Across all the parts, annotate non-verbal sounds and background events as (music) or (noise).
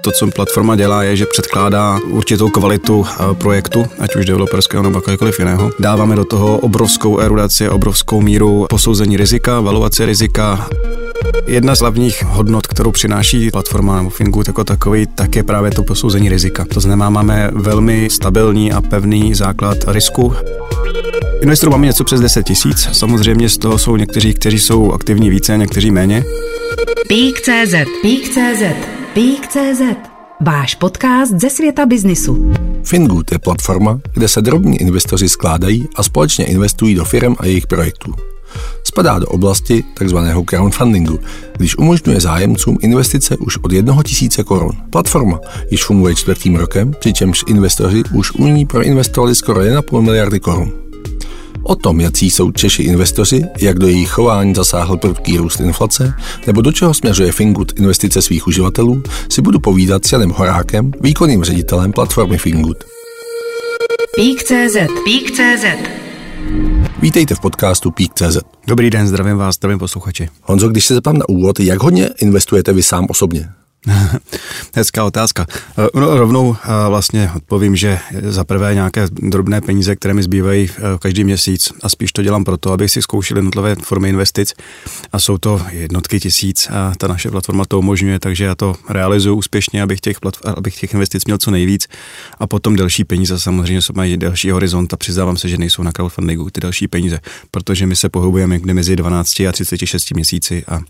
To, co platforma dělá, je, že předkládá určitou kvalitu eh, projektu, ať už developerského nebo jakékoliv jiného. Dáváme do toho obrovskou erudaci, obrovskou míru posouzení rizika, valuace rizika. Jedna z hlavních hodnot, kterou přináší platforma nebo Fingood jako takový, tak je právě to posouzení rizika. To znamená, máme velmi stabilní a pevný základ risku. Investorů máme něco přes 10 tisíc, samozřejmě z toho jsou někteří, kteří jsou aktivní více, někteří méně. Pík.cz Pík.cz Pík.cz Váš podcast ze světa biznisu. Fingood je platforma, kde se drobní investoři skládají a společně investují do firm a jejich projektů. Spadá do oblasti tzv. crowdfundingu, když umožňuje zájemcům investice už od 1 tisíce korun. Platforma již funguje čtvrtým rokem, přičemž investoři už u ní proinvestovali skoro 1,5 miliardy korun. O tom, jaký jsou Češi investoři, jak do jejich chování zasáhl prudký růst inflace, nebo do čeho směřuje Fingood investice svých uživatelů, si budu povídat s Janem Horákem, výkonným ředitelem platformy Fingood. Pík.cz Pík.cz Vítejte v podcastu Pík.cz. Dobrý den, zdravím vás, zdravím posluchači. Honzo, když se zeptám na úvod, jak hodně investujete vy sám osobně? (laughs) Hezká otázka. No, rovnou eh, vlastně odpovím, že za prvé nějaké drobné peníze, které mi zbývají eh, každý měsíc a spíš to dělám proto, abych si zkoušel jednotlivé formy investic a jsou to jednotky tisíc a ta naše platforma to umožňuje, takže já to realizuju úspěšně, abych těch, abych těch investic měl co nejvíc a potom další peníze samozřejmě mají další horizont a přiznávám se, že nejsou na crowdfundingu ty další peníze, protože my se pohybujeme někde mezi 12 a 36 měsíci a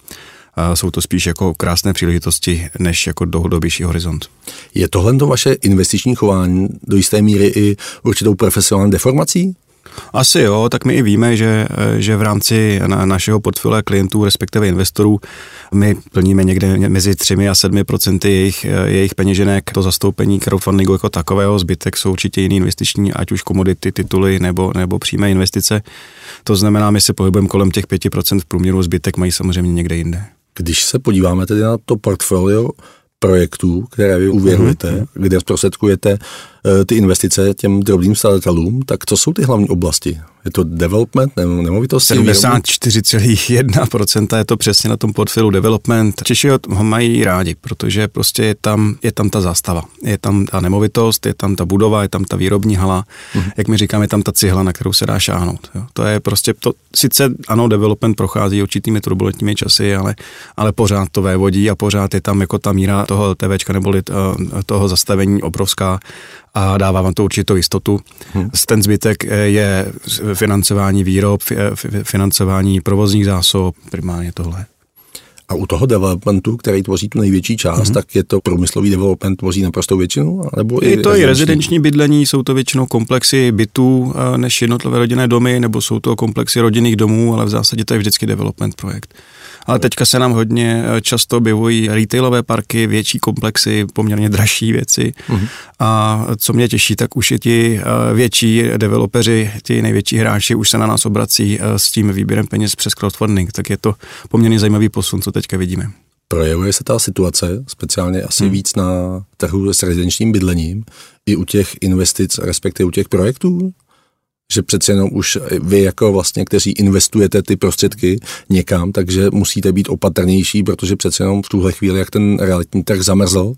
jsou to spíš jako krásné příležitosti, než jako dlouhodobější horizont. Je tohle to vaše investiční chování do jisté míry i určitou profesionální deformací? Asi jo, tak my i víme, že, že v rámci na našeho portfolia klientů, respektive investorů, my plníme někde mezi 3 a 7 procenty jejich, jejich peněženek, to zastoupení crowdfundingu jako takového, zbytek jsou určitě jiný investiční, ať už komodity, tituly nebo, nebo přímé investice. To znamená, my se pohybujeme kolem těch 5% v průměru, zbytek mají samozřejmě někde jinde. Když se podíváme tedy na to portfolio projektů, které vy uvěrujete, mm-hmm. kde zprostředkujete ty investice těm drobným stadatelům, tak co jsou ty hlavní oblasti? Je to development nebo nemovitosti? 74,1% je to přesně na tom portfoliu development. Češi ho mají rádi, protože prostě je tam, je tam ta zástava. Je tam ta nemovitost, je tam ta budova, je tam ta výrobní hala. Mm-hmm. Jak my říkáme, je tam ta cihla, na kterou se dá šáhnout. Jo. To je prostě, to, sice ano, development prochází určitými turbulentními časy, ale, ale pořád to vévodí a pořád je tam jako ta míra toho TVčka nebo eh, toho zastavení obrovská a dává vám to určitou jistotu. Hmm. Ten zbytek eh, je financování výrob, financování provozních zásob, primárně tohle. A u toho developmentu, který tvoří tu největší část, mm-hmm. tak je to průmyslový development tvoří naprostou většinu? Nebo je i to i rezidenční bydlení, jsou to většinou komplexy bytů eh, než jednotlivé rodinné domy, nebo jsou to komplexy rodinných domů, ale v zásadě to je vždycky development projekt. Ale teďka se nám hodně eh, často objevují retailové parky, větší komplexy, poměrně dražší věci. Mm-hmm. A co mě těší, tak už je ti eh, větší developeři, ti největší hráči už se na nás obrací eh, s tím výběrem peněz přes crowdfunding. Tak je to poměrně zajímavý posun, co teďka vidíme. Projevuje se ta situace, speciálně asi hmm. víc na trhu s rezidenčním bydlením, i u těch investic, respektive u těch projektů? Že přece jenom už vy jako vlastně, kteří investujete ty prostředky někam, takže musíte být opatrnější, protože přece jenom v tuhle chvíli, jak ten realitní trh zamrzl,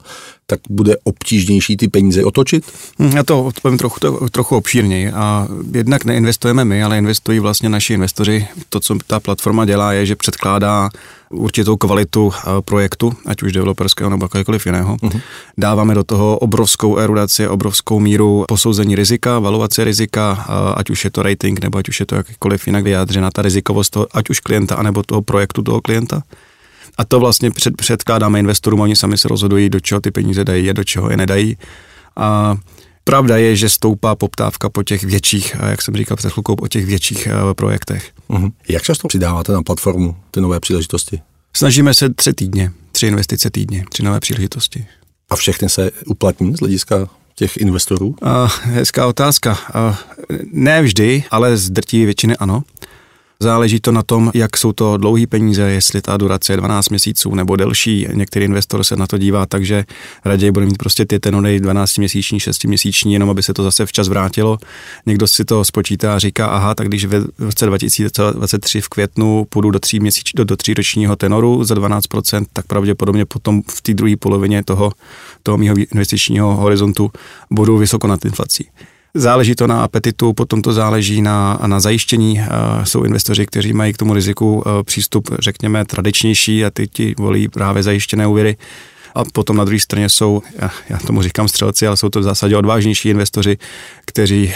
tak bude obtížnější ty peníze otočit? Hm, já to odpovím trochu, to, trochu obšírněji. A jednak neinvestujeme my, ale investují vlastně naši investoři. To, co ta platforma dělá, je, že předkládá určitou kvalitu eh, projektu, ať už developerského nebo jakékoliv jiného. Uh-huh. Dáváme do toho obrovskou erudaci, obrovskou míru posouzení rizika, valuace rizika, eh, ať už je to rating, nebo ať už je to jakkoliv jinak vyjádřena ta rizikovost toho, ať už klienta, anebo toho projektu toho klienta. A to vlastně před, předkládáme investorům, oni sami se rozhodují, do čeho ty peníze dají a do čeho je nedají. A Pravda je, že stoupá poptávka po těch větších, jak jsem říkal před chvilkou, po těch větších eh, projektech. Uh-huh. Jak často přidáváte na platformu ty nové příležitosti? Snažíme se tři týdně, tři investice týdně, tři nové příležitosti. A všechny se uplatní z hlediska těch investorů? Uh, hezká otázka. Uh, ne vždy, ale z drtí většiny ano. Záleží to na tom, jak jsou to dlouhé peníze, jestli ta durace je 12 měsíců nebo delší. Některý investor se na to dívá tak, že raději bude mít prostě ty tenory 12 měsíční, 6 měsíční, jenom aby se to zase včas vrátilo. Někdo si to spočítá a říká, aha, tak když v roce 2023 v květnu půjdu do tří, měsíč, do, do ročního tenoru za 12%, tak pravděpodobně potom v té druhé polovině toho, toho mého investičního horizontu budu vysoko nad inflací. Záleží to na apetitu, potom to záleží na, na zajištění. Jsou investoři, kteří mají k tomu riziku přístup, řekněme, tradičnější a ty ti volí právě zajištěné úvěry. A potom na druhé straně jsou, já tomu říkám střelci, ale jsou to v zásadě odvážnější investoři, kteří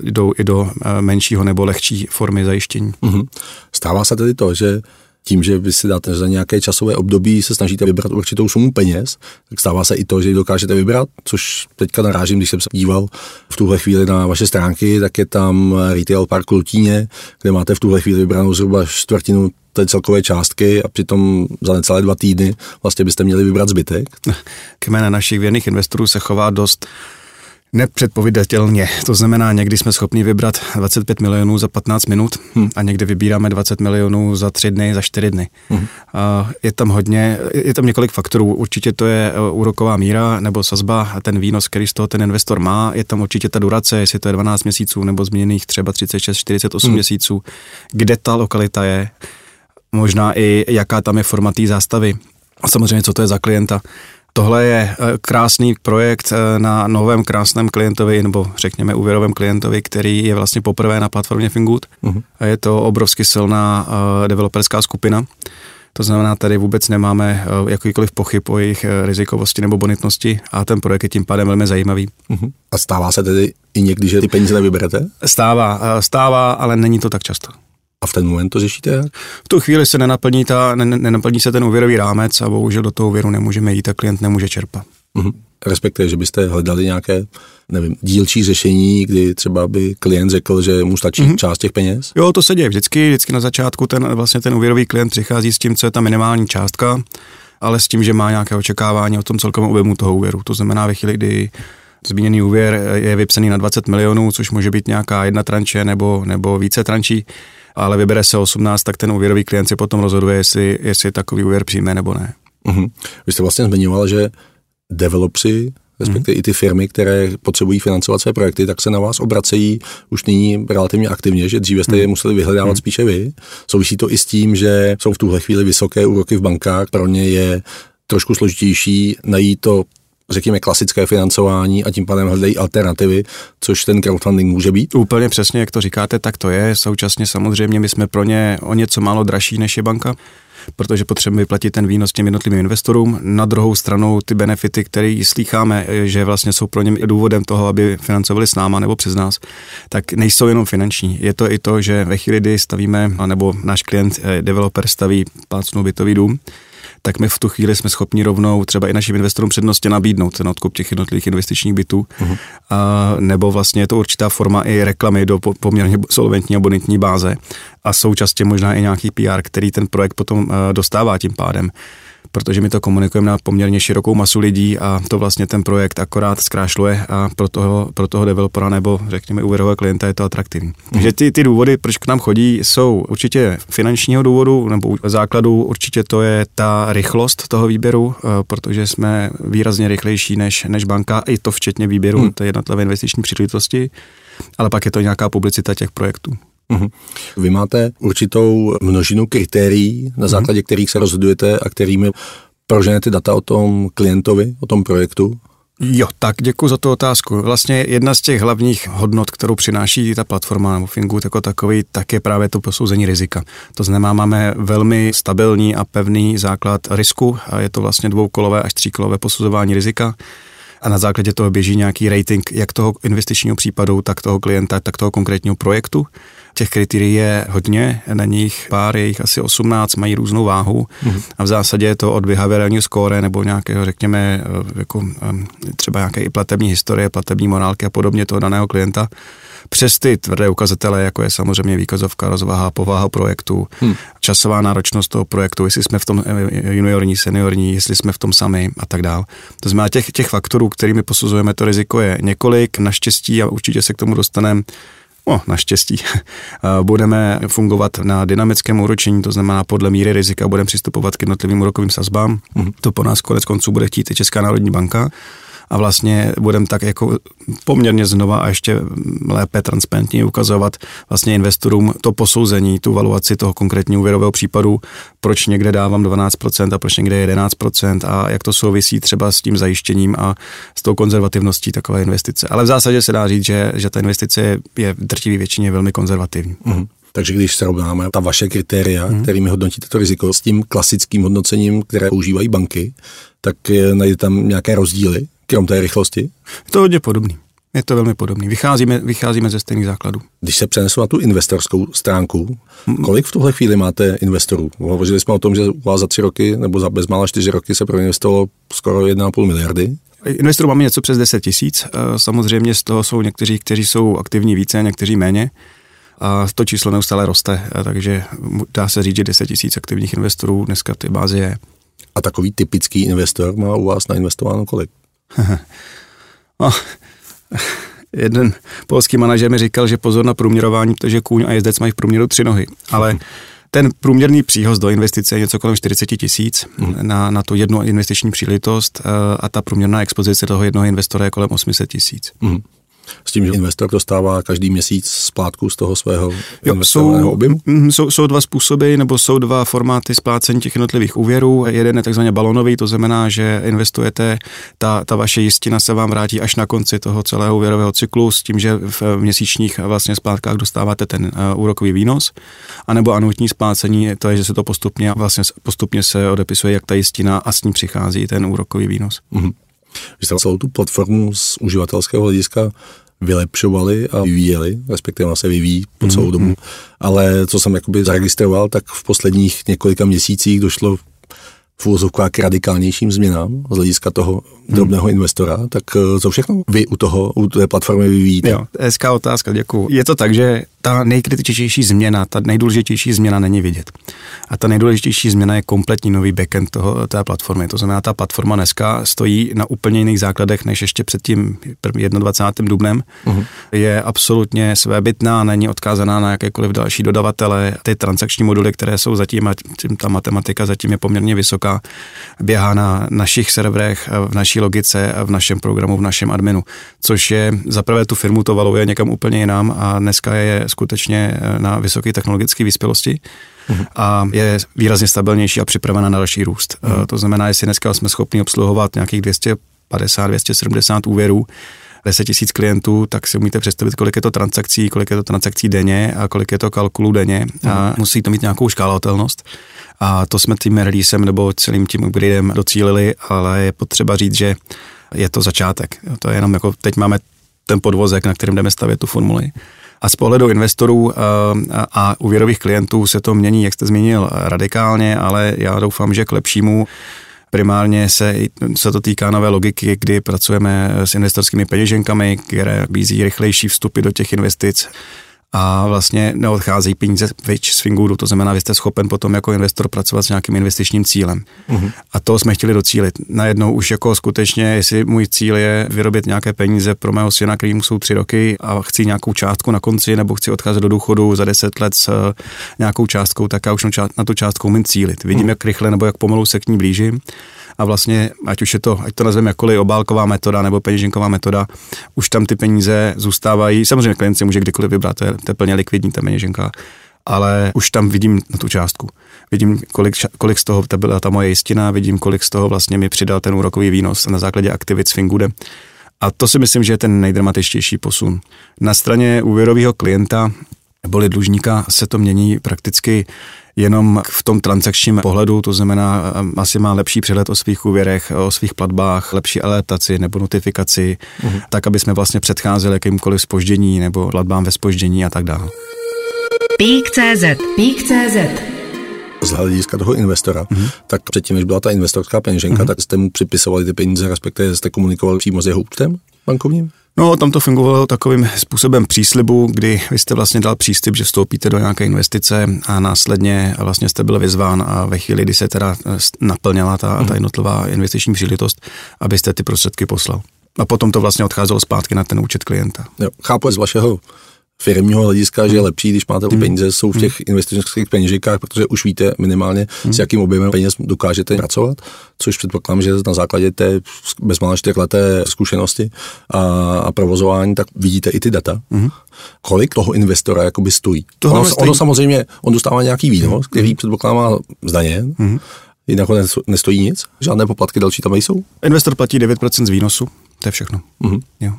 jdou i do menšího nebo lehčí formy zajištění. Mm-hmm. Stává se tedy to, že tím, že vy si dáte za nějaké časové období, se snažíte vybrat určitou sumu peněz, tak stává se i to, že ji dokážete vybrat, což teďka narážím, když jsem se díval v tuhle chvíli na vaše stránky, tak je tam Retail Park Lutíně, kde máte v tuhle chvíli vybranou zhruba čtvrtinu té celkové částky a přitom za necelé dva týdny vlastně byste měli vybrat zbytek. Kmene našich věrných investorů se chová dost nepředpovědatelně. To znamená, někdy jsme schopni vybrat 25 milionů za 15 minut hmm. a někdy vybíráme 20 milionů za 3 dny, za 4 dny. Hmm. Je tam hodně, je tam několik faktorů. Určitě to je e, úroková míra nebo sazba, ten výnos, který z toho ten investor má. Je tam určitě ta durace, jestli to je 12 měsíců nebo změněných třeba 36, 48 hmm. měsíců. Kde ta lokalita je, možná i jaká tam je forma té zástavy. A samozřejmě, co to je za klienta. Tohle je eh, krásný projekt eh, na novém krásném klientovi, nebo řekněme úvěrovém klientovi, který je vlastně poprvé na platformě Fingood. Uh-huh. Je to obrovsky silná uh, developerská skupina. To znamená, tady vůbec nemáme jakýkoliv pochyb o jejich rizikovosti nebo bonitnosti a ten projekt je tím pádem velmi zajímavý. Uh-huh. A stává se tedy i někdy, že ty peníze nevyberete? Stává, stává, ale není to tak často. A v ten moment to řešíte V tu chvíli se nenaplní, ta, ne, nenaplní se ten úvěrový rámec a bohužel do toho úvěru nemůžeme jít a klient nemůže čerpat. Mm-hmm. Respektive, že byste hledali nějaké, nevím, dílčí řešení, kdy třeba by klient řekl, že mu stačí mm-hmm. část těch peněz? Jo, to se děje vždycky. Vždycky na začátku ten, vlastně ten úvěrový klient přichází s tím, co je ta minimální částka, ale s tím, že má nějaké očekávání o tom celkovém objemu toho úvěru. To znamená ve chvíli, kdy zmíněný úvěr je vypsaný na 20 milionů, což může být nějaká jedna tranče nebo, nebo více trančí, ale vybere se 18, tak ten úvěrový klient si potom rozhoduje, jestli, jestli takový úvěr přijme nebo ne. Uh-huh. Vy jste vlastně zmiňoval, že developři, respektive uh-huh. i ty firmy, které potřebují financovat své projekty, tak se na vás obracejí už nyní relativně aktivně, že dříve jste je museli vyhledávat uh-huh. spíše vy. Souvisí to i s tím, že jsou v tuhle chvíli vysoké úroky v bankách, pro ně je trošku složitější najít to řekněme, klasické financování a tím pádem hledají alternativy, což ten crowdfunding může být? Úplně přesně, jak to říkáte, tak to je. Současně samozřejmě my jsme pro ně o něco málo dražší než je banka protože potřebujeme vyplatit ten výnos těm jednotlivým investorům. Na druhou stranu ty benefity, které slýcháme, že vlastně jsou pro ně důvodem toho, aby financovali s náma nebo přes nás, tak nejsou jenom finanční. Je to i to, že ve chvíli, kdy stavíme, nebo náš klient, eh, developer staví plácnou bytový dům, tak my v tu chvíli jsme schopni rovnou třeba i našim investorům přednostně nabídnout ten odkup těch jednotlivých investičních bytů. Uh-huh. A, nebo vlastně je to určitá forma i reklamy do poměrně solventní a bonitní báze a současně možná i nějaký PR, který ten projekt potom eh, dostává tím pádem protože my to komunikujeme na poměrně širokou masu lidí a to vlastně ten projekt akorát zkrášluje a pro toho, pro toho developera nebo řekněme úvěrového klienta je to atraktivní. Mm. Takže ty, ty důvody, proč k nám chodí, jsou určitě finančního důvodu nebo základu, určitě to je ta rychlost toho výběru, eh, protože jsme výrazně rychlejší než, než banka, i to včetně výběru mm. té jednotlivé investiční příležitosti, ale pak je to nějaká publicita těch projektů. Uhum. Vy máte určitou množinu kritérií, na základě kterých se rozhodujete a kterými proženete data o tom klientovi, o tom projektu? Jo, tak děkuji za tu otázku. Vlastně jedna z těch hlavních hodnot, kterou přináší ta platforma nebo Fingood jako takový, tak je právě to posouzení rizika. To znamená, máme velmi stabilní a pevný základ risku a je to vlastně dvoukolové až tříkolové posuzování rizika a na základě toho běží nějaký rating jak toho investičního případu, tak toho klienta, tak toho konkrétního projektu. Těch kritérií je hodně, na nich pár, je jich asi 18, mají různou váhu mm-hmm. a v zásadě je to od behaviorálního skóre nebo nějakého, řekněme, eh, jako, třeba nějaké i platební historie, platební morálky a podobně toho daného klienta přes ty tvrdé ukazatele, jako je samozřejmě výkazovka, rozvaha, povaha projektu, hmm. časová náročnost toho projektu, jestli jsme v tom eh, juniorní, seniorní, jestli jsme v tom sami a tak dál. To znamená, těch, těch faktorů, kterými posuzujeme to riziko, je několik, naštěstí a určitě se k tomu dostaneme no, naštěstí, (laughs) budeme fungovat na dynamickém úročení, to znamená podle míry rizika budeme přistupovat k jednotlivým úrokovým sazbám. Mm. To po nás konec konců bude chtít i Česká národní banka a vlastně budeme tak jako poměrně znova a ještě lépe transparentně ukazovat vlastně investorům to posouzení, tu valuaci toho konkrétního úvěrového případu, proč někde dávám 12% a proč někde 11% a jak to souvisí třeba s tím zajištěním a s tou konzervativností takové investice. Ale v zásadě se dá říct, že, že ta investice je v drtivé většině velmi konzervativní. Mm-hmm. Takže když srovnáme ta vaše kritéria, hmm. kterými hodnotíte to riziko, s tím klasickým hodnocením, které používají banky, tak najdete tam nějaké rozdíly? Krom té rychlosti? Je to hodně podobný. Je to velmi podobný. Vycházíme, vycházíme ze stejných základů. Když se přenesu na tu investorskou stránku, kolik v tuhle chvíli máte investorů? Hovořili jsme o tom, že u vás za tři roky nebo za bezmála čtyři roky se proinvestovalo skoro 1,5 miliardy. Investorů máme něco přes 10 tisíc. Eh, samozřejmě z toho jsou někteří, kteří jsou aktivní více, někteří méně. A to číslo neustále roste, eh, takže dá se říct, že 10 tisíc aktivních investorů dneska v té bázi je. A takový typický investor má u vás nainvestováno kolik? (laughs) no, jeden polský manažer mi říkal, že pozor na průměrování, protože kůň a jezdec mají v průměru tři nohy, ale ten průměrný příhoz do investice je něco kolem 40 tisíc mm. na, na tu jednu investiční příležitost eh, a ta průměrná expozice toho jednoho investora je kolem 800 tisíc. Mm s tím, že investor dostává každý měsíc splátku z toho svého jo, jsou, objemu? Mm, jsou, jsou dva způsoby, nebo jsou dva formáty splácení těch jednotlivých úvěrů. Jeden je takzvaně balonový, to znamená, že investujete, ta, ta vaše jistina se vám vrátí až na konci toho celého úvěrového cyklu s tím, že v měsíčních vlastně splátkách dostáváte ten uh, úrokový výnos. A nebo anuitní splácení, to je, že se to postupně, vlastně postupně se odepisuje, jak ta jistina a s ní přichází ten úrokový výnos. Mm-hmm. Vy jste celou tu platformu z uživatelského hlediska vylepšovali a vyvíjeli, respektive se vyvíjí po celou mm-hmm. dobu. Ale co jsem jakoby zaregistroval, tak v posledních několika měsících došlo v úvozovkách k radikálnějším změnám z hlediska toho drobného hmm. investora, tak eh, co všechno vy u toho, u té platformy vyvíjíte? Jo, hezká otázka, děkuji. Je to tak, že ta nejkritičtější změna, ta nejdůležitější změna není vidět. A ta nejdůležitější změna je kompletní nový backend toho, té platformy. To znamená, ta platforma dneska stojí na úplně jiných základech, než ještě před tím 21. dubnem. Uh-huh. Je absolutně svébytná, není odkázaná na jakékoliv další dodavatele. Ty transakční moduly, které jsou zatím, a ta matematika zatím je poměrně vysoká, běhá na našich serverech, v naší logice, v našem programu, v našem adminu, což je zaprvé tu firmu to valuje někam úplně jinam a dneska je skutečně eh, na vysoké technologické vyspělosti uh-huh. a je výrazně stabilnější a připravena na další růst. Uh-huh. To znamená, jestli dneska jsme schopni obsluhovat nějakých 250, 270 úvěrů, 10 tisíc klientů, tak si umíte představit, kolik je to transakcí, kolik je to transakcí denně a kolik je to kalkulů denně. A mhm. musí to mít nějakou škálovatelnost. A to jsme tím releasem nebo celým tím upgradem docílili, ale je potřeba říct, že je to začátek. To je jenom jako teď máme ten podvozek, na kterém jdeme stavět tu formuli. A z pohledu investorů eh, a úvěrových klientů se to mění, jak jste zmínil, radikálně, ale já doufám, že k lepšímu. Primárně se, se to týká nové logiky, kdy pracujeme s investorskými peněženkami, které bízí rychlejší vstupy do těch investic a vlastně neodcházejí peníze větší z Fingudu, to znamená, vy jste schopen potom jako investor pracovat s nějakým investičním cílem. Uh-huh. A to jsme chtěli docílit. Najednou už jako skutečně, jestli můj cíl je vyrobit nějaké peníze pro mého syna, který mu jsou tři roky a chci nějakou částku na konci, nebo chci odcházet do důchodu za deset let s uh, nějakou částkou, tak já už na tu částku umím cílit. Vidím, uh-huh. jak rychle nebo jak pomalu se k ní blížím a vlastně, ať už je to, ať to nazveme jakkoliv obálková metoda nebo peněženková metoda, už tam ty peníze zůstávají. Samozřejmě klient si může kdykoliv vybrat, to je, to je plně likvidní ta peněženka, ale už tam vidím na tu částku. Vidím, kolik, kolik z toho ta byla ta moje jistina, vidím, kolik z toho vlastně mi přidal ten úrokový výnos na základě aktivit s Fingude. A to si myslím, že je ten nejdramatičtější posun. Na straně úvěrového klienta neboli dlužníka se to mění prakticky jenom v tom transakčním pohledu, to znamená, asi má lepší přehled o svých úvěrech, o svých platbách, lepší alertaci nebo notifikaci, uh-huh. tak, aby jsme vlastně předcházeli jakýmkoliv spoždění nebo platbám ve spoždění a tak dále. Pík.cz Pík.cz z hlediska toho investora, mm-hmm. tak předtím, než byla ta investorská peněženka, mm-hmm. tak jste mu připisovali ty peníze, respektive jste komunikovali přímo s jeho účtem bankovním? No, tam to fungovalo takovým způsobem příslibu, kdy vy jste vlastně dal příslib, že vstoupíte do nějaké investice a následně vlastně jste byl vyzván a ve chvíli, kdy se teda naplněla ta, ta mhm. jednotlivá investiční příležitost, abyste ty prostředky poslal. A potom to vlastně odcházelo zpátky na ten účet klienta. Jo, chápu z vašeho firmního hlediska, že je lepší, když máte ty peníze, jsou v těch investičních peněžikách, protože už víte minimálně, s jakým objemem peněz dokážete pracovat, což předpokládám, že na základě té bezmála čtyřleté zkušenosti a, a provozování, tak vidíte i ty data. Kolik toho investora jakoby stojí? Toho ono, stojí. ono samozřejmě, on dostává nějaký výnos, který zdaněn, mm. jinak nestojí nic, žádné poplatky další tam nejsou. Investor platí 9% z výnosu, to je všechno. Mm. Jo.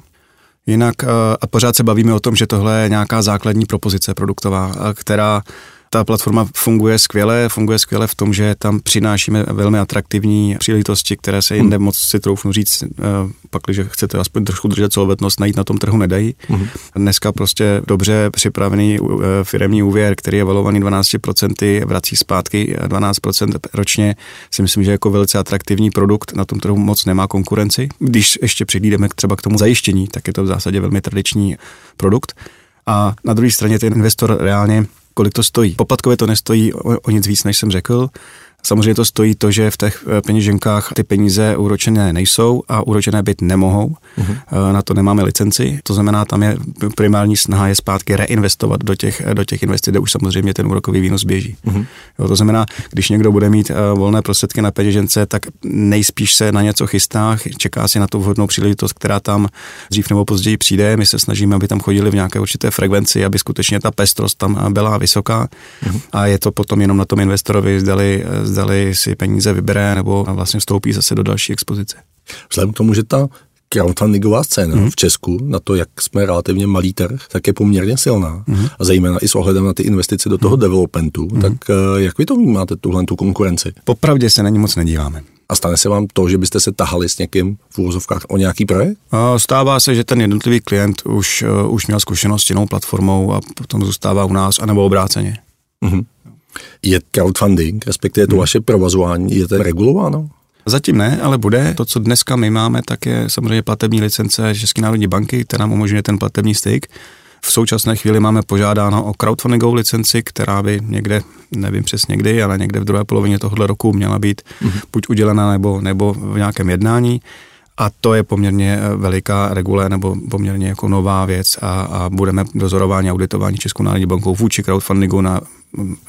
Jinak eh, a pořád se bavíme o tom, že tohle je nějaká základní propozice produktová, eh, která ta platforma funguje skvěle, funguje skvěle v tom, že tam přinášíme velmi atraktivní příležitosti, které se jinde hmm. moc si troufnu říct, eh, pak, když chcete aspoň trošku držet solvetnost, najít na tom trhu nedají. Hmm. Dneska prostě dobře připravený eh, firemní úvěr, který je valovaný 12%, vrací zpátky 12% ročně, si myslím, že jako velice atraktivní produkt na tom trhu moc nemá konkurenci. Když ještě přihlídeme třeba k tomu zajištění, tak je to v zásadě velmi tradiční produkt. A na druhé straně ten investor reálně kolik to stojí. Poplatkově to nestojí o, o nic víc, než jsem řekl. Samozřejmě to stojí to, že v těch eh, peněženkách ty peníze úročené nejsou a úročené být nemohou. Uh-huh. Na to nemáme licenci, to znamená, tam je primární snaha je zpátky reinvestovat do těch, do těch investic, kde už samozřejmě ten úrokový výnos běží. Uh-huh. Jo, to znamená, když někdo bude mít volné prostředky na peněžence, tak nejspíš se na něco chystá, čeká si na tu vhodnou příležitost, která tam dřív nebo později přijde. My se snažíme, aby tam chodili v nějaké určité frekvenci, aby skutečně ta pestrost tam byla vysoká uh-huh. a je to potom jenom na tom investorovi, zdali, zdali si peníze vybere nebo vlastně vstoupí zase do další expozice. Vzhledem k tomu, že ta crowdfundingová scéna mm. v Česku, na to, jak jsme relativně malý trh, tak je poměrně silná. Mm. A zejména i s ohledem na ty investice do toho mm. developmentu. Mm. Tak eh, jak vy to vnímáte, tuhle tu konkurenci? Popravdě se na ní moc nedíváme. A stane se vám to, že byste se tahali s někým v úvozovkách o nějaký projekt? Stává se, že ten jednotlivý klient už, uh, už měl zkušenost s jinou platformou a potom zůstává u nás, anebo obráceně. Mm-hmm. Je crowdfunding, respektive to hmm. vaše provozování, je to regulováno? Zatím ne, ale bude. To, co dneska my máme, tak je samozřejmě platební licence České národní banky, která nám umožňuje ten platební styk. V současné chvíli máme požádáno o crowdfundingovou licenci, která by někde, nevím přesně kdy, ale někde v druhé polovině tohoto roku měla být mm-hmm. buď udělena nebo, nebo v nějakém jednání. A to je poměrně eh, veliká regule nebo poměrně jako nová věc a, a budeme dozorování a auditování Českou národní bankou vůči crowdfundingu na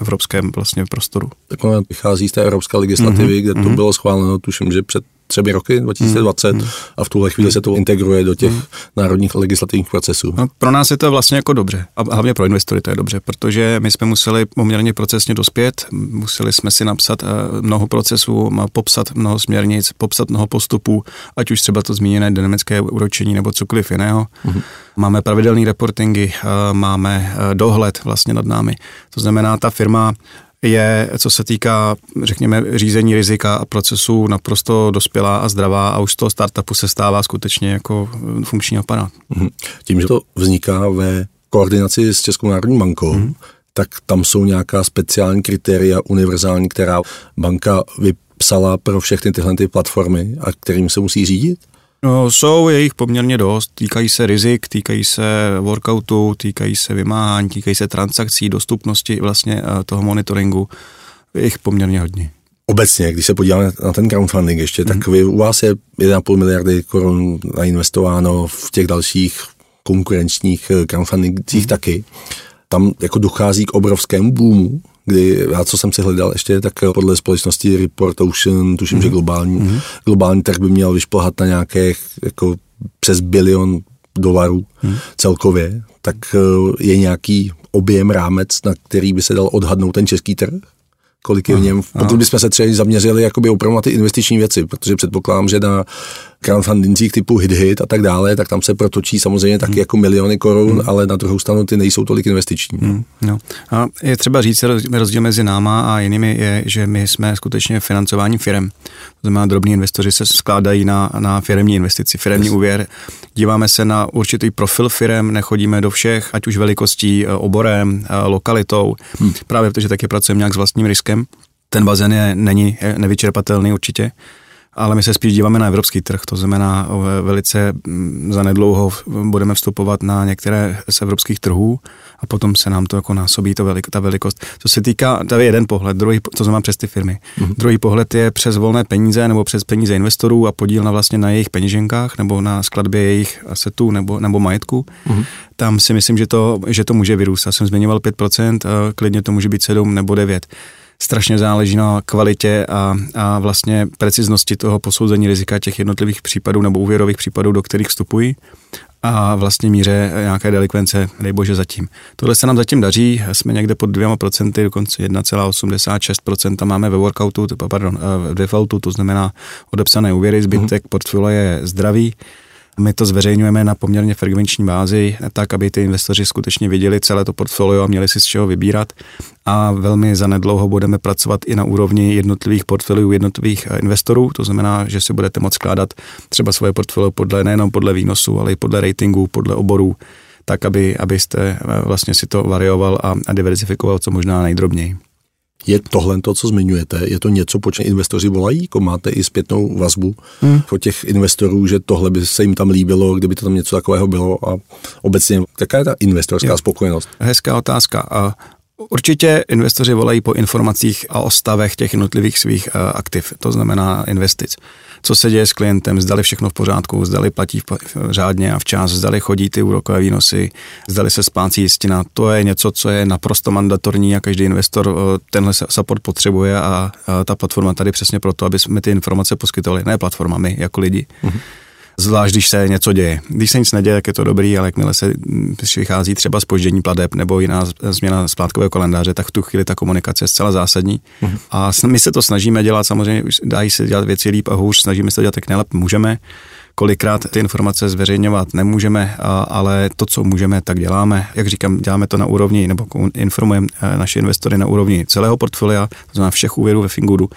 evropském vlastně prostoru. Tak ono vychází z té evropské legislativy, mm-hmm. kde to mm-hmm. bylo schváleno, tuším, že před třemi roky, 2020, mm. a v tuhle chvíli se to integruje do těch mm. národních legislativních procesů. No, pro nás je to vlastně jako dobře, a hlavně pro investory to je dobře, protože my jsme museli poměrně procesně dospět, museli jsme si napsat eh, mnoho procesů, popsat mnoho směrnic, popsat mnoho postupů, ať už třeba to zmíněné dynamické úročení nebo cokoliv jiného. Mm. Máme pravidelné reportingy, eh, máme eh, dohled vlastně nad námi. To znamená, ta firma je, co se týká, řekněme, řízení rizika a procesu naprosto dospělá a zdravá a už z toho startupu se stává skutečně jako funkční aparát. Mhm. Tím, že to vzniká ve koordinaci s Českou národní bankou, mm. tak tam jsou nějaká speciální kritéria univerzální, která banka vypsala pro všechny tyhle ty platformy a kterým se musí řídit? No, jsou, je jich poměrně dost. Týkají se rizik, týkají se workoutu, týkají se vymáhání, týkají se transakcí, dostupnosti vlastně eh, toho monitoringu. Je jich poměrně hodně. Obecně, když se podíváme na ten crowdfunding ještě, mm. tak mhm. vy, u vás je 1,5 miliardy korun nainvestováno v těch dalších konkurenčních eh, crowdfundingcích mm. taky. Tam jako dochází k obrovskému boomu kdy já, co jsem si hledal ještě, tak podle společnosti Report Ocean, tuším, mm-hmm. že mhm. globální, mm-hmm. globální trh by měl vyšplhat na nějakých jako přes bilion dolarů mm-hmm. celkově, tak eh, je nějaký objem, rámec, na který by se dal odhadnout ten český trh? kolik je v něm. Potom bychom se třeba zaměřili jakoby opravdu na ty investiční věci, protože předpokládám, že na crowdfundingcích typu hit hit a tak dále, tak tam se protočí samozřejmě taky hmm. jako miliony korun, hmm. ale na druhou stranu ty nejsou tolik investiční. Hmm. No. A je třeba říct, rozdíl mezi náma a jinými je, že my jsme skutečně financování firm. To znamená, drobní investoři se skládají na, na firmní investici, firmní yes. úvěr. Díváme se na určitý profil firm, nechodíme do všech, ať už velikostí, e, oborem, e, lokalitou, hmm. právě protože taky pracujeme nějak s vlastním riskem. Ten bazén je, není je nevyčerpatelný určitě. Ale my se spíš díváme na evropský trh, to znamená velice zanedlouho budeme vstupovat na některé z evropských trhů a potom se nám to jako násobí to velik, ta velikost. Co se týká, to je jeden pohled, druhý, to znamená přes ty firmy. Mm-hmm. Druhý pohled je přes volné peníze nebo přes peníze investorů a podíl na vlastně na jejich peněženkách nebo na skladbě jejich asetů nebo, nebo majetku. Mm-hmm. Tam si myslím, že to, že to může vyrůst. Já jsem zmiňoval 5%, klidně to může být 7 nebo 9 strašně záleží na kvalitě a, a vlastně preciznosti toho posouzení rizika těch jednotlivých případů nebo úvěrových případů, do kterých vstupují a vlastně míře nějaké delikvence, dej bože zatím. Tohle se nám zatím daří, jsme někde pod dvěma procenty, dokonce 1,86% máme ve workoutu, pardon, v defaultu, to znamená odepsané úvěry, zbytek mm-hmm. portfolio je zdravý. My to zveřejňujeme na poměrně frekvenční bázi, tak, aby ty investoři skutečně viděli celé to portfolio a měli si z čeho vybírat. A velmi zanedlouho budeme pracovat i na úrovni jednotlivých portfoliů jednotlivých eh, investorů. To znamená, že si budete moct skládat třeba svoje portfolio podle, nejenom podle výnosu, ale i podle ratingu, podle oborů, tak, aby, abyste eh, vlastně si to varioval a, a diversifikoval co možná nejdrobněji. Je tohle to, co zmiňujete, je to něco, po čem investoři volají? Jako máte i zpětnou vazbu hmm. po těch investorů, že tohle by se jim tam líbilo, kdyby to tam něco takového bylo a obecně, jaká je ta investorská jo. spokojenost? Hezká otázka. A Určitě investoři volají po informacích a o stavech těch jednotlivých svých eh, aktiv, to znamená investic. Co se děje s klientem, zdali všechno v pořádku, zdali platí řádně a včas, zdali chodí ty úrokové výnosy, zdali se splácí jistina. To je něco, co je naprosto mandatorní a každý investor tenhle support potřebuje a ta platforma tady přesně proto, aby jsme ty informace poskytovali. Ne platforma, my jako lidi. Mm-hmm zvlášť když se něco děje. Když se nic neděje, tak je to dobrý, ale jakmile se vychází třeba spoždění pladeb nebo jiná změna splátkového kalendáře, tak v tu chvíli ta komunikace je zcela zásadní. Mm-hmm. A my se to snažíme dělat, samozřejmě dají se dělat věci líp a hůř, snažíme se to dělat tak nejlépe můžeme. Kolikrát ty informace zveřejňovat nemůžeme, ale to, co můžeme, tak děláme. Jak říkám, děláme to na úrovni, nebo informujeme eh, naše investory na úrovni celého portfolia, to znamená všech úvěrů ve Fingudu,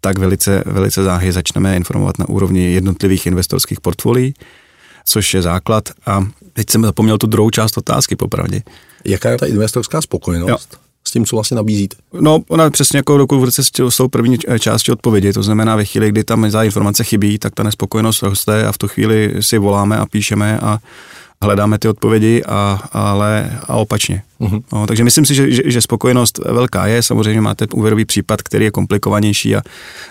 tak velice, velice záhy začneme informovat na úrovni jednotlivých investorských portfolií, což je základ. A teď jsem zapomněl tu druhou část otázky, popravdě. Jaká je ta investorská spokojenost? Jo s tím, co vlastně nabízíte? No, ona přesně jako ruce s tou první části odpovědi, to znamená ve chvíli, kdy tam za informace chybí, tak ta nespokojenost roste a v tu chvíli si voláme a píšeme a hledáme ty odpovědi, a, ale a opačně. Uh-huh. No, takže myslím si, že, že, že spokojenost velká je. Samozřejmě máte úvěrový případ, který je komplikovanější a,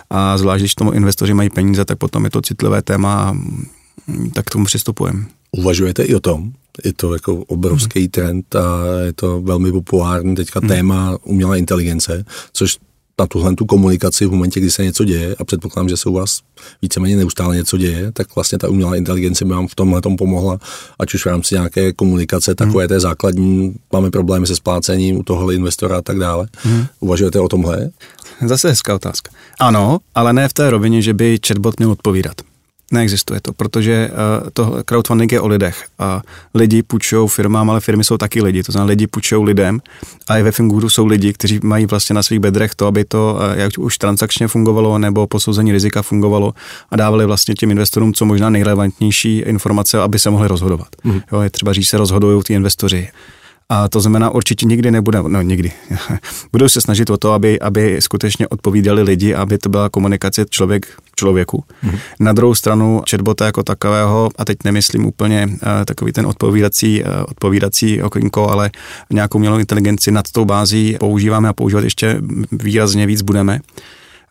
a zvlášť, když tomu investoři mají peníze, tak potom je to citlivé téma a tak k tomu přistupujeme. Uvažujete i o tom? Je to jako obrovský uh-huh. trend a je to velmi populární teďka uh-huh. téma umělá inteligence, což na tuhle tu komunikaci v momentě, kdy se něco děje a předpokládám, že se u vás víceméně neustále něco děje, tak vlastně ta umělá inteligence by vám v tomhle tom pomohla, ať už v rámci nějaké komunikace, takové hmm. té základní, máme problémy se splácením u tohohle investora a tak dále. Hmm. Uvažujete o tomhle? Zase hezká otázka. Ano, ale ne v té rovině, že by chatbot měl odpovídat. Neexistuje to, protože uh, to crowdfunding je o lidech. A lidi půjčují firmám, ale firmy jsou taky lidi. To znamená, lidi půjčují lidem a i ve Finguru jsou lidi, kteří mají vlastně na svých bedrech to, aby to uh, jak už transakčně fungovalo nebo posouzení rizika fungovalo a dávali vlastně těm investorům co možná nejrelevantnější informace, aby se mohli rozhodovat. Mm. Jo, je třeba říct, se rozhodují ty investoři. A to znamená, určitě nikdy nebude, no nikdy. (laughs) Budou se snažit o to, aby, aby skutečně odpovídali lidi, aby to byla komunikace člověk člověku. Mm-hmm. Na druhou stranu chatbota jako takového, a teď nemyslím úplně uh, takový ten odpovídací, uh, odpovídací okénko, ale nějakou mělou inteligenci nad tou bází používáme a používat ještě výrazně víc budeme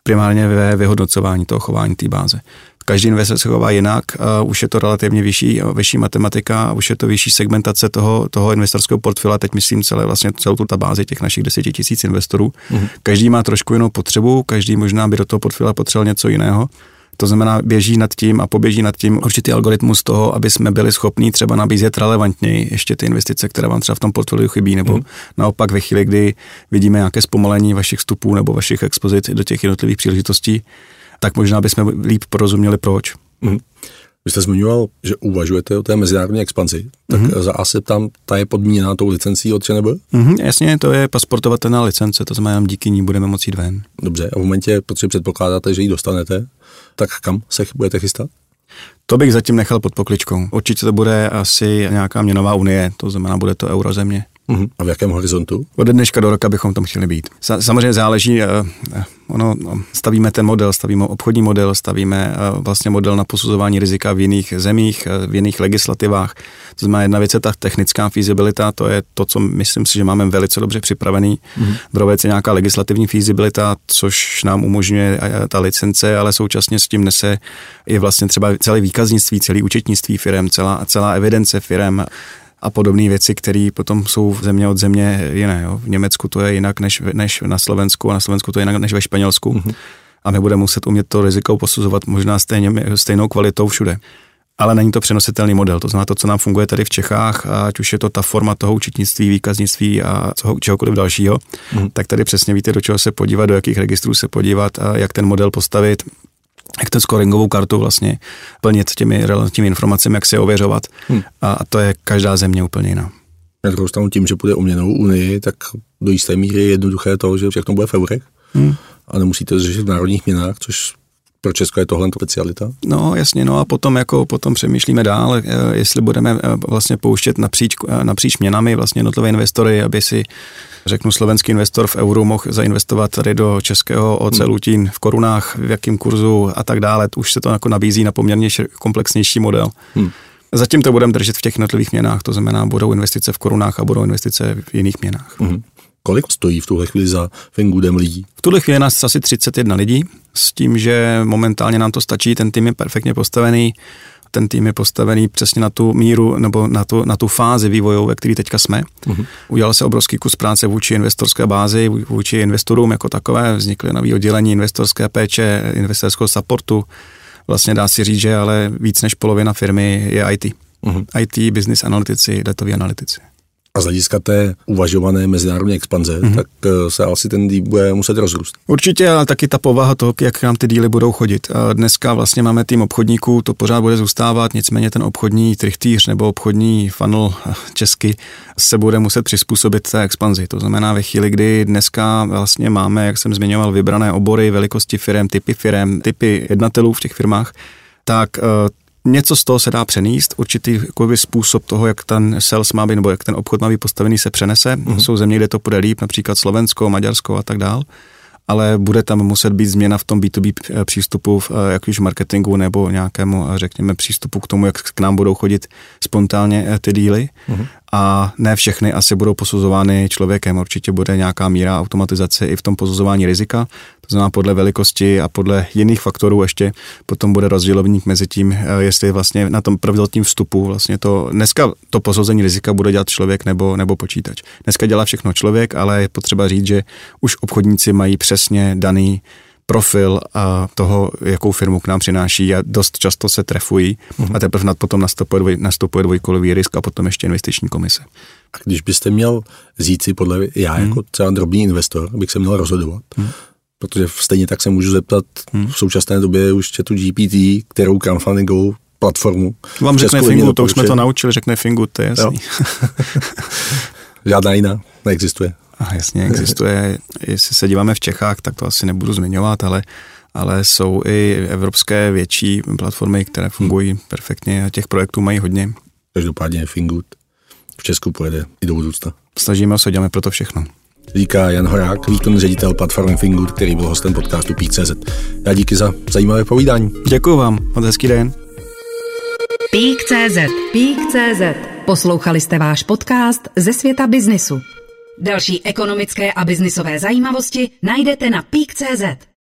primárně ve vyhodnocování toho chování té báze. Každý investor se chová jinak, uh, už je to relativně vyšší, vyšší matematika, už je to vyšší segmentace toho, toho investorského portfila, teď myslím celé, vlastně celou tu bázi těch našich deseti tisíc investorů. Mm-hmm. Každý má trošku jinou potřebu, každý možná by do toho portfila potřeboval něco jiného. To znamená, běží nad tím a poběží nad tím určitý algoritmus toho, aby jsme byli schopní třeba nabízet relevantněji ještě ty investice, které vám třeba v tom portfoliu chybí, nebo mm. naopak ve chvíli, kdy vidíme nějaké zpomalení vašich vstupů nebo vašich expozic do těch jednotlivých příležitostí, tak možná bychom líp porozuměli proč. Mm. Vy jste zmiňoval, že uvažujete o té mezinárodní expanzi, tak mm-hmm. za asi tam ta je podmíněná tou licencí od ČNB? Mm-hmm, jasně, to je pasportovatelná licence, to znamená, díky ní budeme moci jít ven. Dobře, a v momentě, protože předpokládáte, že ji dostanete, tak kam se budete chystat? To bych zatím nechal pod pokličkou. Určitě to bude asi nějaká měnová unie, to znamená, bude to eurozemě. Uh-huh. A v jakém horizontu? Od dneška do roka bychom tam chtěli být. Samozřejmě záleží, eh, eh, ono, no, stavíme ten model, stavíme obchodní model, stavíme eh, vlastně model na posuzování rizika v jiných zemích, v jiných legislativách. To znamená, jedna věc je ta technická feasibilita, to je to, co myslím si, že máme velice dobře připravený. Uh-huh. Druhá věc je nějaká legislativní feasibilita, což nám umožňuje ta licence, ale současně s tím nese i vlastně třeba celé výkaznictví, celé účetnictví firm, celá, celá evidence firm a podobné věci, které potom jsou země od země jiné. Jo. V Německu to je jinak než, než na Slovensku a na Slovensku to je jinak než ve Španělsku. Mm-hmm. A my budeme muset umět to riziko posuzovat možná stejně, stejnou kvalitou všude. Ale není to přenositelný model. To znamená to, co nám funguje tady v Čechách, ať už je to ta forma toho učitnictví, výkaznictví a čehokoliv dalšího, mm. tak tady přesně víte, do čeho se podívat, do jakých registrů se podívat a jak ten model postavit jak to scoringovou kartu vlastně plnit těmi relevantními informacemi, jak se ověřovat. Hmm. A to je každá země úplně jiná. Na druhou stranu tím, že bude o měnovou unii, tak do jisté míry je jednoduché to, že všechno bude v eurech hmm. a nemusíte řešit v národních měnách, což pro Česko je tohle specialita? No jasně, no a potom jako potom přemýšlíme dál, eh, jestli budeme eh, vlastně pouštět napříč, eh, napříč měnami vlastně jednotlivé investory, aby si řeknu, slovenský investor v euru mohl zainvestovat tady do českého OC hmm. V korunách, v jakém kurzu a tak dále. Už se to jako nabízí na poměrně komplexnější model. Hmm. Zatím to budeme držet v těch jednotlivých měnách, to znamená, budou investice v korunách a budou investice v jiných měnách. Hmm. Kolik stojí v tuhle chvíli za Fingudem lidí? V tuhle chvíli nás asi 31 lidí, s tím, že momentálně nám to stačí, ten tým je perfektně postavený ten tým je postavený přesně na tu míru nebo na tu, na tu fázi vývojovou, ve které teďka jsme. Uh-huh. Udělal se obrovský kus práce vůči investorské bázi, vůči investorům jako takové, vznikly nové oddělení investorské péče, investorského supportu. Vlastně dá si říct, že ale víc než polovina firmy je IT. Uh-huh. IT, business analytici, datoví analytici. A z hlediska té uvažované mezinárodní expanze, mm-hmm. tak eh, se asi ten díl bude muset rozrůst. Určitě, ale taky ta povaha toho, jak nám ty díly budou chodit. A dneska vlastně máme tým obchodníků, to pořád bude zůstávat, nicméně ten obchodní trichtýř nebo obchodní funnel eh, česky se bude muset přizpůsobit té expanzi. To znamená ve chvíli, kdy dneska vlastně máme, jak jsem zmiňoval, vybrané obory, velikosti firm, typy firm, typy jednatelů v těch firmách, tak eh, něco z toho se dá přenést, určitý jakoby, způsob toho, jak ten sales má být, nebo jak ten obchod má být postavený, se přenese. Mm-hmm. Jsou země, kde to půjde líp, například Slovensko, Maďarsko a tak dál ale bude tam muset být změna v tom B2B eh, přístupu, eh, jak už marketingu nebo nějakému, eh, řekněme, přístupu k tomu, jak k nám budou chodit spontánně ty díly. Uh-huh. A ne všechny asi budou posuzovány člověkem. Určitě bude nějaká míra automatizace i v tom posuzování rizika. To znamená podle velikosti a podle jiných faktorů ještě potom bude rozdělovník mezi tím, jestli vlastně na tom prvotním vstupu vlastně to, dneska to posouzení rizika bude dělat člověk nebo, nebo počítač. Dneska dělá všechno člověk, ale je potřeba říct, že už obchodníci mají přes přesně daný profil a toho, jakou firmu k nám přináší a dost často se trefují uh-huh. a teprve potom nastupuje, dvoj, nastupuje dvojkolový risk a potom ještě investiční komise. A když byste měl říci podle, já hmm. jako třeba drobný investor, bych se měl rozhodovat, hmm. protože stejně tak se můžu zeptat hmm. v současné době už tu GPT, kterou crowdfundingovou platformu. Vám řekne Fingu, to už jsme to naučili, řekne Fingu, to je jasný. (laughs) Žádná jiná neexistuje. A jasně existuje, jestli se díváme v Čechách, tak to asi nebudu zmiňovat, ale, ale jsou i evropské větší platformy, které fungují hmm. perfektně a těch projektů mají hodně. Každopádně Fingood v Česku pojede i do budoucna. Snažíme se, děláme pro to všechno. Říká Jan Horák, výkonný ředitel platformy Fingood, který byl hostem podcastu Peak.cz. Já díky za zajímavé povídání. Děkuji vám, od hezký den. Peak.cz Peak.cz Poslouchali jste váš podcast ze světa biznisu. Další ekonomické a biznisové zajímavosti najdete na peak.cz.